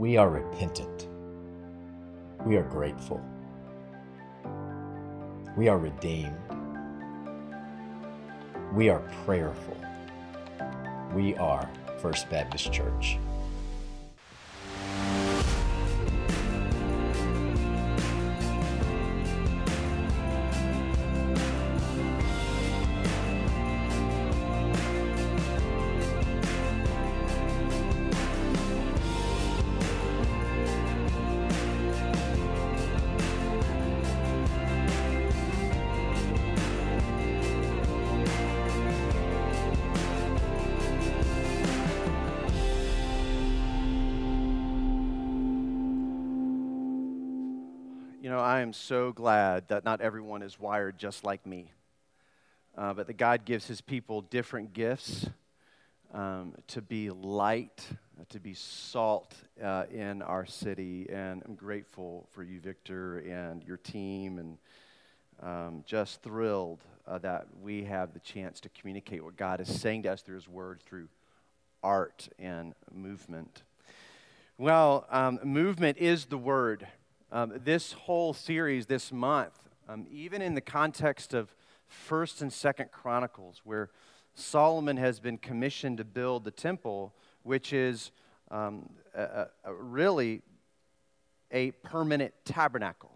We are repentant. We are grateful. We are redeemed. We are prayerful. We are First Baptist Church. I am so glad that not everyone is wired just like me, uh, but that God gives his people different gifts um, to be light, to be salt uh, in our city. And I'm grateful for you, Victor, and your team, and um, just thrilled uh, that we have the chance to communicate what God is saying to us through his word, through art and movement. Well, um, movement is the word. Um, this whole series this month, um, even in the context of First and Second Chronicles, where Solomon has been commissioned to build the temple, which is um, a, a, really a permanent tabernacle.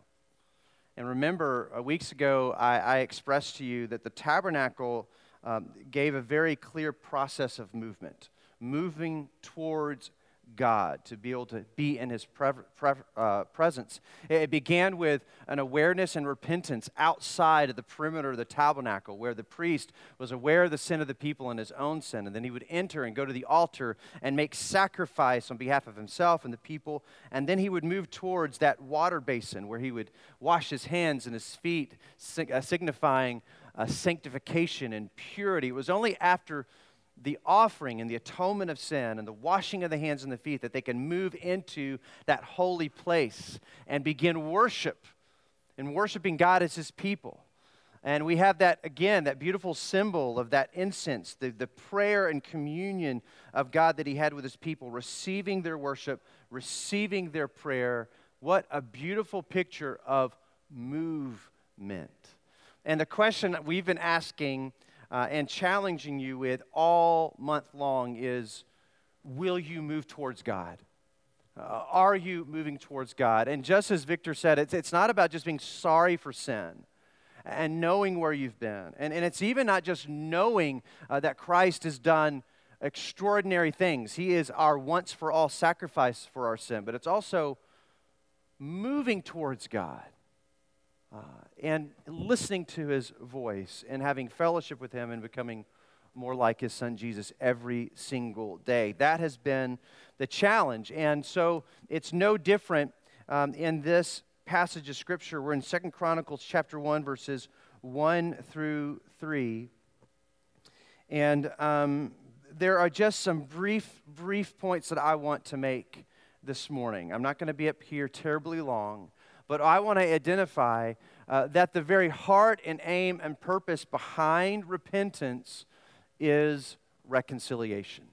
And remember, uh, weeks ago, I, I, expressed to you that the tabernacle um, gave a very clear process of movement, moving towards God, to be able to be in His pre- pre- uh, presence. It began with an awareness and repentance outside of the perimeter of the tabernacle, where the priest was aware of the sin of the people and his own sin. And then he would enter and go to the altar and make sacrifice on behalf of himself and the people. And then he would move towards that water basin where he would wash his hands and his feet, uh, signifying uh, sanctification and purity. It was only after the offering and the atonement of sin and the washing of the hands and the feet that they can move into that holy place and begin worship and worshiping God as his people. And we have that, again, that beautiful symbol of that incense, the, the prayer and communion of God that he had with his people, receiving their worship, receiving their prayer. What a beautiful picture of movement. And the question we've been asking uh, and challenging you with all month long is will you move towards God? Uh, are you moving towards God? And just as Victor said, it's, it's not about just being sorry for sin and knowing where you've been. And, and it's even not just knowing uh, that Christ has done extraordinary things, He is our once for all sacrifice for our sin, but it's also moving towards God uh, and listening to his voice and having fellowship with him and becoming more like his son Jesus every single day. That has been the challenge. And so it's no different um, in this passage of scripture. We're in Second Chronicles chapter 1, verses 1 through 3. And um, there are just some brief, brief points that I want to make this morning. I'm not going to be up here terribly long. But I want to identify uh, that the very heart and aim and purpose behind repentance is reconciliation.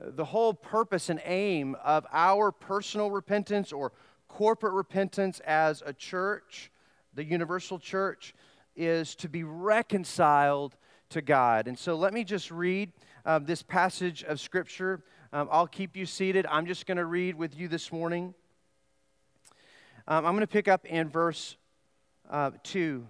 The whole purpose and aim of our personal repentance or corporate repentance as a church, the universal church, is to be reconciled to God. And so let me just read uh, this passage of Scripture. Um, I'll keep you seated. I'm just going to read with you this morning. Um, I'm going to pick up in verse uh, 2.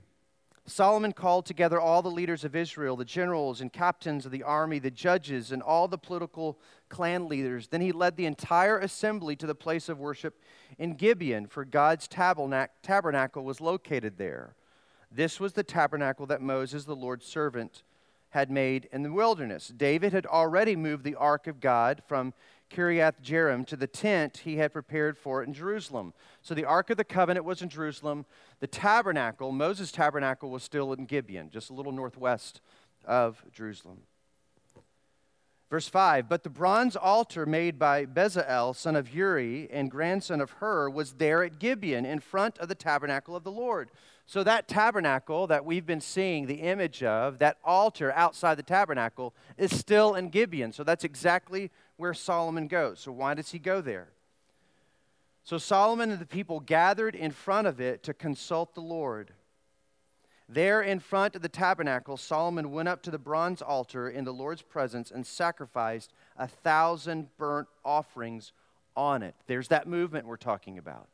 Solomon called together all the leaders of Israel, the generals and captains of the army, the judges, and all the political clan leaders. Then he led the entire assembly to the place of worship in Gibeon, for God's tabernacle was located there. This was the tabernacle that Moses, the Lord's servant, had made in the wilderness. David had already moved the ark of God from Kiriath Jearim to the tent he had prepared for it in Jerusalem. So the Ark of the Covenant was in Jerusalem. The tabernacle, Moses' tabernacle, was still in Gibeon, just a little northwest of Jerusalem. Verse 5 But the bronze altar made by Bezalel, son of Uri, and grandson of Hur, was there at Gibeon in front of the tabernacle of the Lord. So, that tabernacle that we've been seeing the image of, that altar outside the tabernacle, is still in Gibeon. So, that's exactly where Solomon goes. So, why does he go there? So, Solomon and the people gathered in front of it to consult the Lord. There in front of the tabernacle, Solomon went up to the bronze altar in the Lord's presence and sacrificed a thousand burnt offerings on it. There's that movement we're talking about.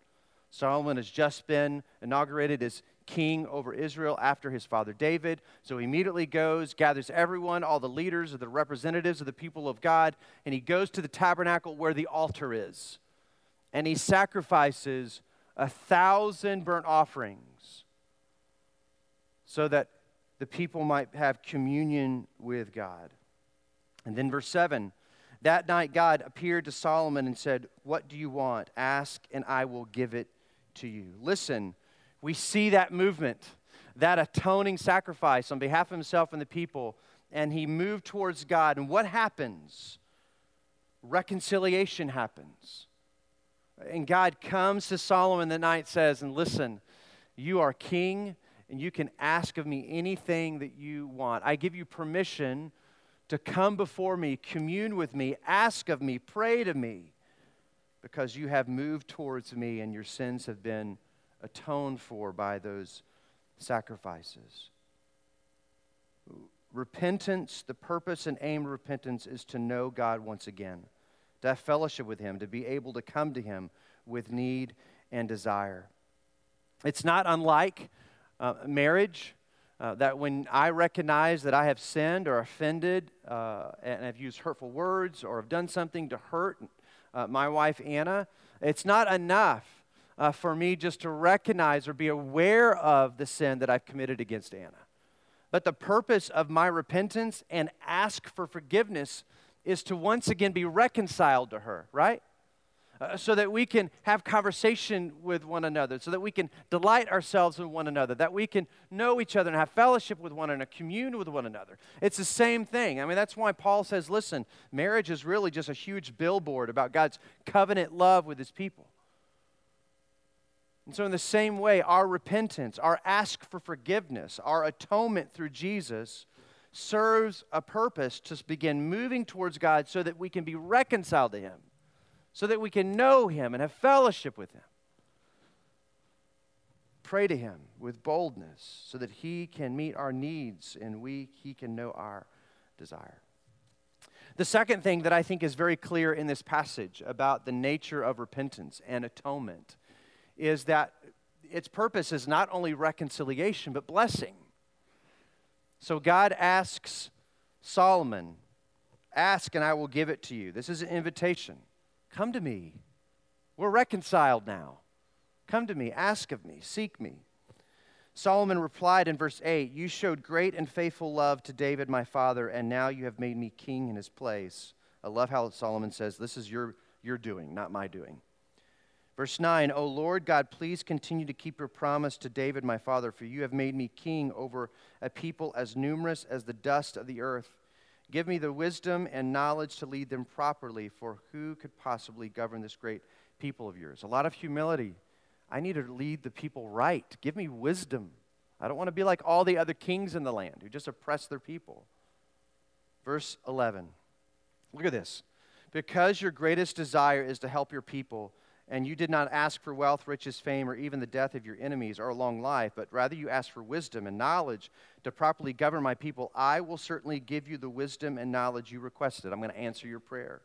Solomon has just been inaugurated as king over Israel after his father David. So he immediately goes, gathers everyone, all the leaders or the representatives of the people of God, and he goes to the tabernacle where the altar is. And he sacrifices a thousand burnt offerings so that the people might have communion with God. And then, verse 7 that night God appeared to Solomon and said, What do you want? Ask, and I will give it to you. Listen, we see that movement, that atoning sacrifice on behalf of himself and the people, and he moved towards God. And what happens? Reconciliation happens. And God comes to Solomon the night says, and listen, you are king and you can ask of me anything that you want. I give you permission to come before me, commune with me, ask of me, pray to me, because you have moved towards me and your sins have been atoned for by those sacrifices. Repentance, the purpose and aim of repentance is to know God once again, to have fellowship with Him, to be able to come to Him with need and desire. It's not unlike uh, marriage, uh, that when I recognize that I have sinned or offended uh, and have used hurtful words or have done something to hurt uh, my wife Anna, it's not enough uh, for me just to recognize or be aware of the sin that I've committed against Anna. But the purpose of my repentance and ask for forgiveness is to once again be reconciled to her, right? Uh, so that we can have conversation with one another, so that we can delight ourselves in one another, that we can know each other and have fellowship with one another, commune with one another. It's the same thing. I mean, that's why Paul says, listen, marriage is really just a huge billboard about God's covenant love with his people. And so, in the same way, our repentance, our ask for forgiveness, our atonement through Jesus serves a purpose to begin moving towards God so that we can be reconciled to Him so that we can know Him and have fellowship with Him. Pray to Him with boldness so that He can meet our needs and we, He can know our desire. The second thing that I think is very clear in this passage about the nature of repentance and atonement is that its purpose is not only reconciliation, but blessing. So God asks Solomon, Ask and I will give it to you. This is an invitation. Come to me. We're reconciled now. Come to me, ask of me, seek me. Solomon replied in verse 8 You showed great and faithful love to David, my father, and now you have made me king in his place. I love how Solomon says, This is your, your doing, not my doing. Verse 9, O Lord God, please continue to keep your promise to David, my father, for you have made me king over a people as numerous as the dust of the earth. Give me the wisdom and knowledge to lead them properly, for who could possibly govern this great people of yours? A lot of humility. I need to lead the people right. Give me wisdom. I don't want to be like all the other kings in the land who just oppress their people. Verse 11. Look at this. Because your greatest desire is to help your people, and you did not ask for wealth, riches, fame, or even the death of your enemies or a long life, but rather you asked for wisdom and knowledge to properly govern my people, I will certainly give you the wisdom and knowledge you requested. I'm going to answer your prayer.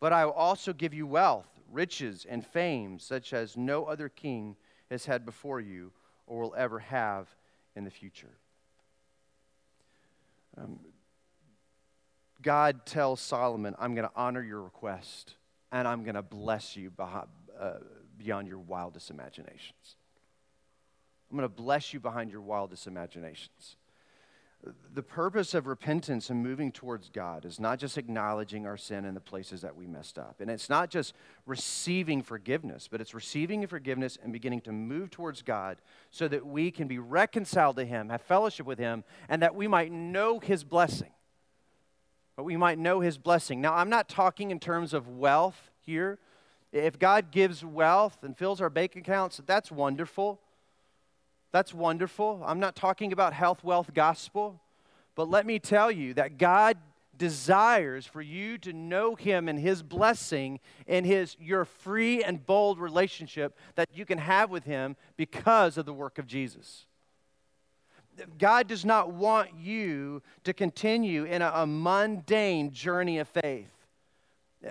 But I will also give you wealth, riches, and fame, such as no other king has had before you or will ever have in the future. Um, God tells Solomon, I'm going to honor your request and I'm going to bless you uh, beyond your wildest imaginations. I'm going to bless you behind your wildest imaginations. The purpose of repentance and moving towards God is not just acknowledging our sin and the places that we messed up. And it's not just receiving forgiveness, but it's receiving forgiveness and beginning to move towards God so that we can be reconciled to Him, have fellowship with Him, and that we might know His blessing. But we might know His blessing. Now, I'm not talking in terms of wealth here. If God gives wealth and fills our bank accounts, that's wonderful. That's wonderful. I'm not talking about health, wealth, gospel. But let me tell you that God desires for you to know him and his blessing and his your free and bold relationship that you can have with him because of the work of Jesus. God does not want you to continue in a, a mundane journey of faith.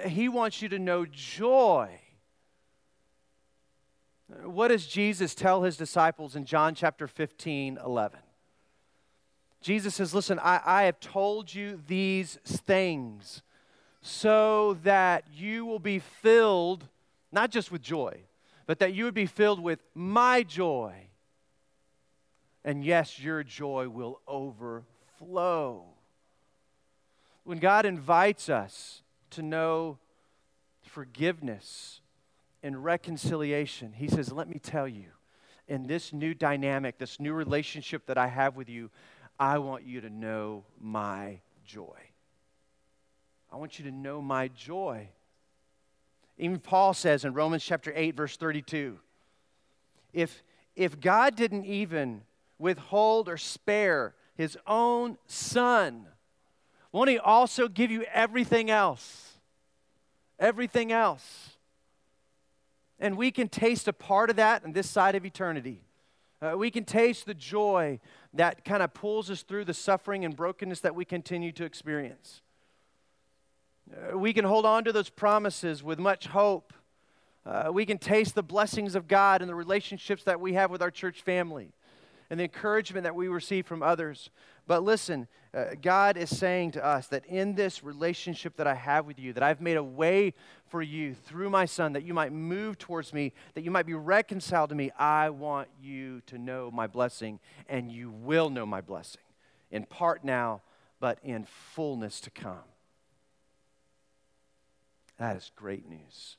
He wants you to know joy. What does Jesus tell his disciples in John chapter 15, 11? Jesus says, Listen, I, I have told you these things so that you will be filled not just with joy, but that you would be filled with my joy. And yes, your joy will overflow. When God invites us to know forgiveness and reconciliation, He says, Let me tell you, in this new dynamic, this new relationship that I have with you, I want you to know my joy. I want you to know my joy. Even Paul says in Romans chapter 8, verse 32 if, if God didn't even withhold or spare his own son, won't he also give you everything else? Everything else. And we can taste a part of that on this side of eternity. Uh, we can taste the joy that kind of pulls us through the suffering and brokenness that we continue to experience. Uh, we can hold on to those promises with much hope. Uh, we can taste the blessings of God and the relationships that we have with our church family and the encouragement that we receive from others. But listen, uh, God is saying to us that in this relationship that I have with you, that I've made a way for you through my Son, that you might move towards me, that you might be reconciled to me. I want you to know my blessing, and you will know my blessing, in part now, but in fullness to come. That is great news.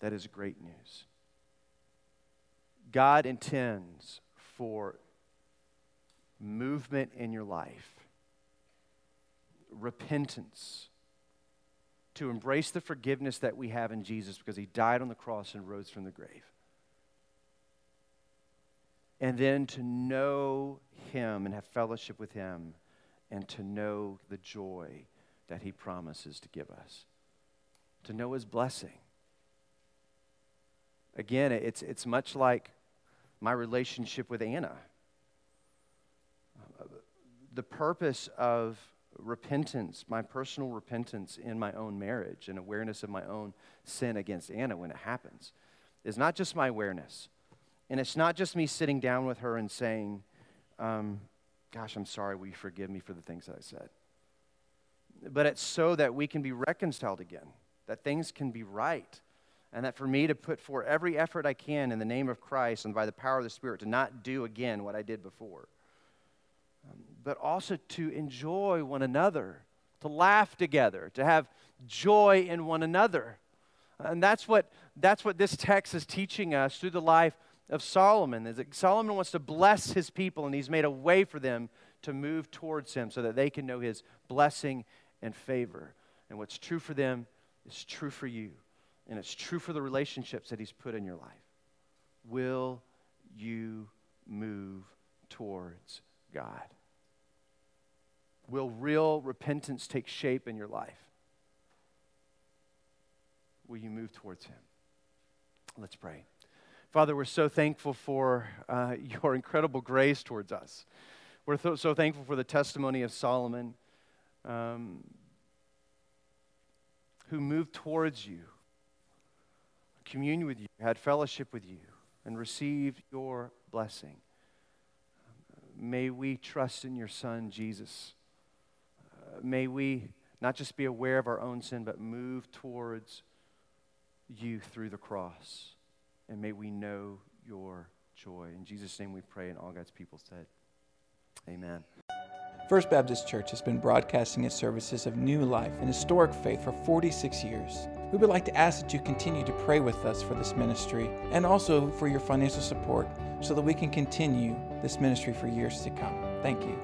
That is great news. God intends for movement in your life, repentance, to embrace the forgiveness that we have in Jesus because he died on the cross and rose from the grave. And then to know him and have fellowship with him and to know the joy that he promises to give us, to know his blessing. Again, it's, it's much like my relationship with Anna. The purpose of repentance, my personal repentance in my own marriage and awareness of my own sin against Anna when it happens, is not just my awareness. And it's not just me sitting down with her and saying, um, Gosh, I'm sorry, will you forgive me for the things that I said? But it's so that we can be reconciled again, that things can be right and that for me to put forth every effort I can in the name of Christ and by the power of the Spirit to not do again what I did before, but also to enjoy one another, to laugh together, to have joy in one another. And that's what, that's what this text is teaching us through the life of Solomon. Is that Solomon wants to bless his people, and he's made a way for them to move towards him so that they can know his blessing and favor. And what's true for them is true for you. And it's true for the relationships that He's put in your life. Will you move towards God? Will real repentance take shape in your life? Will you move towards Him? Let's pray. Father, we're so thankful for uh, your incredible grace towards us. We're th- so thankful for the testimony of Solomon, um, who moved towards you communion with you, had fellowship with you, and received your blessing. May we trust in your Son, Jesus. Uh, may we not just be aware of our own sin, but move towards you through the cross. And may we know your joy. In Jesus' name we pray, and all God's people said, Amen. First Baptist Church has been broadcasting its services of new life and historic faith for 46 years. We would like to ask that you continue to pray with us for this ministry and also for your financial support so that we can continue this ministry for years to come. Thank you.